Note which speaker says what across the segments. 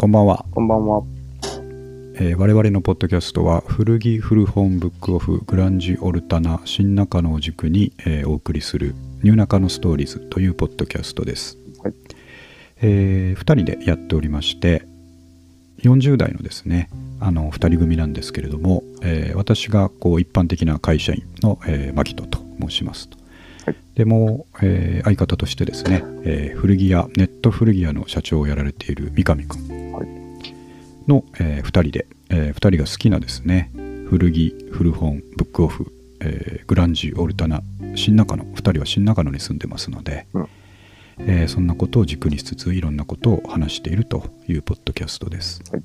Speaker 1: こんばんは、
Speaker 2: こんばんは。
Speaker 1: えー我々のポッドキャストは古着古本ブックオフグランジオルタナ新中野を軸に、えーお送りするニューナカのストーリーズというポッドキャストです、
Speaker 2: はい。
Speaker 1: え2人でやっておりまして40代のですねあの2人組なんですけれども、えー私がこう一般的な会社員の、えー、牧人と申しますと
Speaker 2: はい。
Speaker 1: でもう、えー相方としてですね、えー古着屋ネット古着屋の社長をやられている三上くん
Speaker 2: はい。
Speaker 1: の、え2人で、え2人が好きなですね古着古本ブックオフ、えーグランジオルタナ新中野2人は新中野に住んでますので、
Speaker 2: うん
Speaker 1: えーそんなことを軸にしつついろんなことを話しているというポッドキャストです。
Speaker 2: はい。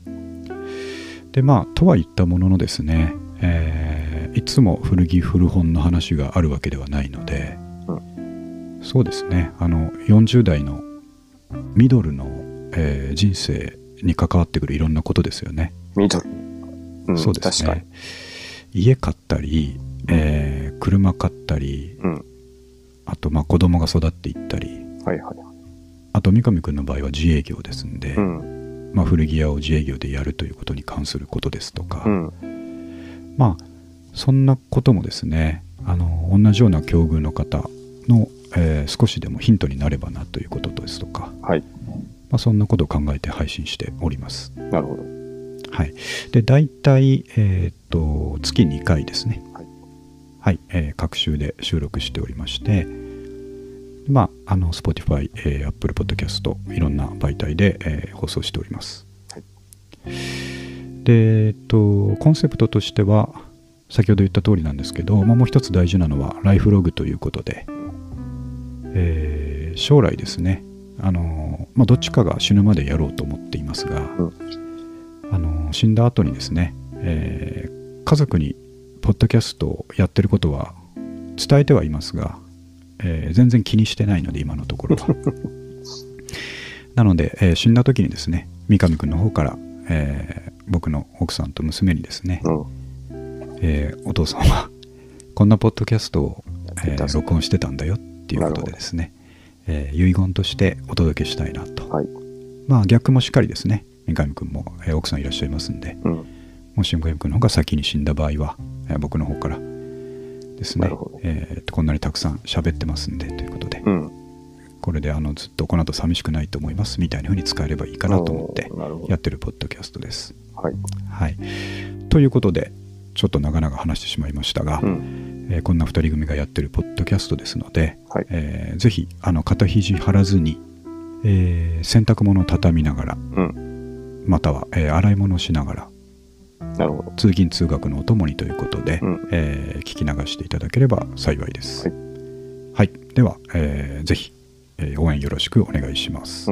Speaker 1: でまあとは言ったもののですね、えーいつも古着古本の話があるわけではないので、そうですねあの40代のミドルの、えー人生に関わってくるいろんなことですよね。
Speaker 2: ミドル。うん、
Speaker 1: そうですね家買ったり、えー車買ったり
Speaker 2: に。うん。
Speaker 1: あとまあ子供が育っていったり
Speaker 2: はいはい。
Speaker 1: あと三上君の場合は自営業ですんで、
Speaker 2: うん。
Speaker 1: まあ、古着屋を自営業でやるということに関することですとか、
Speaker 2: うん。
Speaker 1: まあそんなこともですねあの同じような境遇の方の、えー少しでもヒントになればなということですとか、
Speaker 2: はい。
Speaker 1: まあ、そんなことを考えて配信しております。
Speaker 2: なるほど。
Speaker 1: はい、で大体、えーっと月2回ですね、
Speaker 2: はい。
Speaker 1: はいえー各週で収録しておりまして、まあ、あの Spotify、えー Apple Podcast いろんな媒体で、えー放送しております。
Speaker 2: はい
Speaker 1: で、えーっとコンセプトとしては先ほど言った通りなんですけど、まあ、もう一つ大事なのはライフログということで、えー将来ですねあの、まあ、どっちかが死ぬまでやろうと思っていますが、
Speaker 2: うん。
Speaker 1: あの死んだ後にですね、えー家族にポッドキャストをやってることは伝えてはいますが、えー全然気にしてないので今のところは なので、えー死んだ時にですね三上くんの方から、えー僕の奥さんと娘にですね、
Speaker 2: うん。
Speaker 1: えーお父さんはこんなポッドキャストを、え録音してたんだよっていうことでですね、えー遺言としてお届けしたいなと、
Speaker 2: はい。
Speaker 1: まあ逆もしっかりですね三上くんも、えー奥さんいらっしゃいますんで
Speaker 2: うん。
Speaker 1: もし三上くんの方が先に死んだ場合は、えー僕の方からですねえーとこんなにたくさん喋ってますんでということで、
Speaker 2: うん。
Speaker 1: これであのずっとこの後寂しくないと思いますみたいな風に使えればいいかなと思ってやってるポッドキャストです。
Speaker 2: はい。
Speaker 1: はい、ということでちょっと長々話してしまいましたが、
Speaker 2: うん。
Speaker 1: えーこんな2人組がやってるポッドキャストですので、
Speaker 2: はい。
Speaker 1: えーぜひあの肩肘張らずに、えー洗濯物を畳みながら
Speaker 2: うん。
Speaker 1: または、えー洗い物をしながら
Speaker 2: なるほど。
Speaker 1: 通勤通学のお供にということで、
Speaker 2: うん
Speaker 1: えー聞き流していただければ幸いです。
Speaker 2: はい。
Speaker 1: はい、では、えーぜひ、えー応援よろしくお願いします。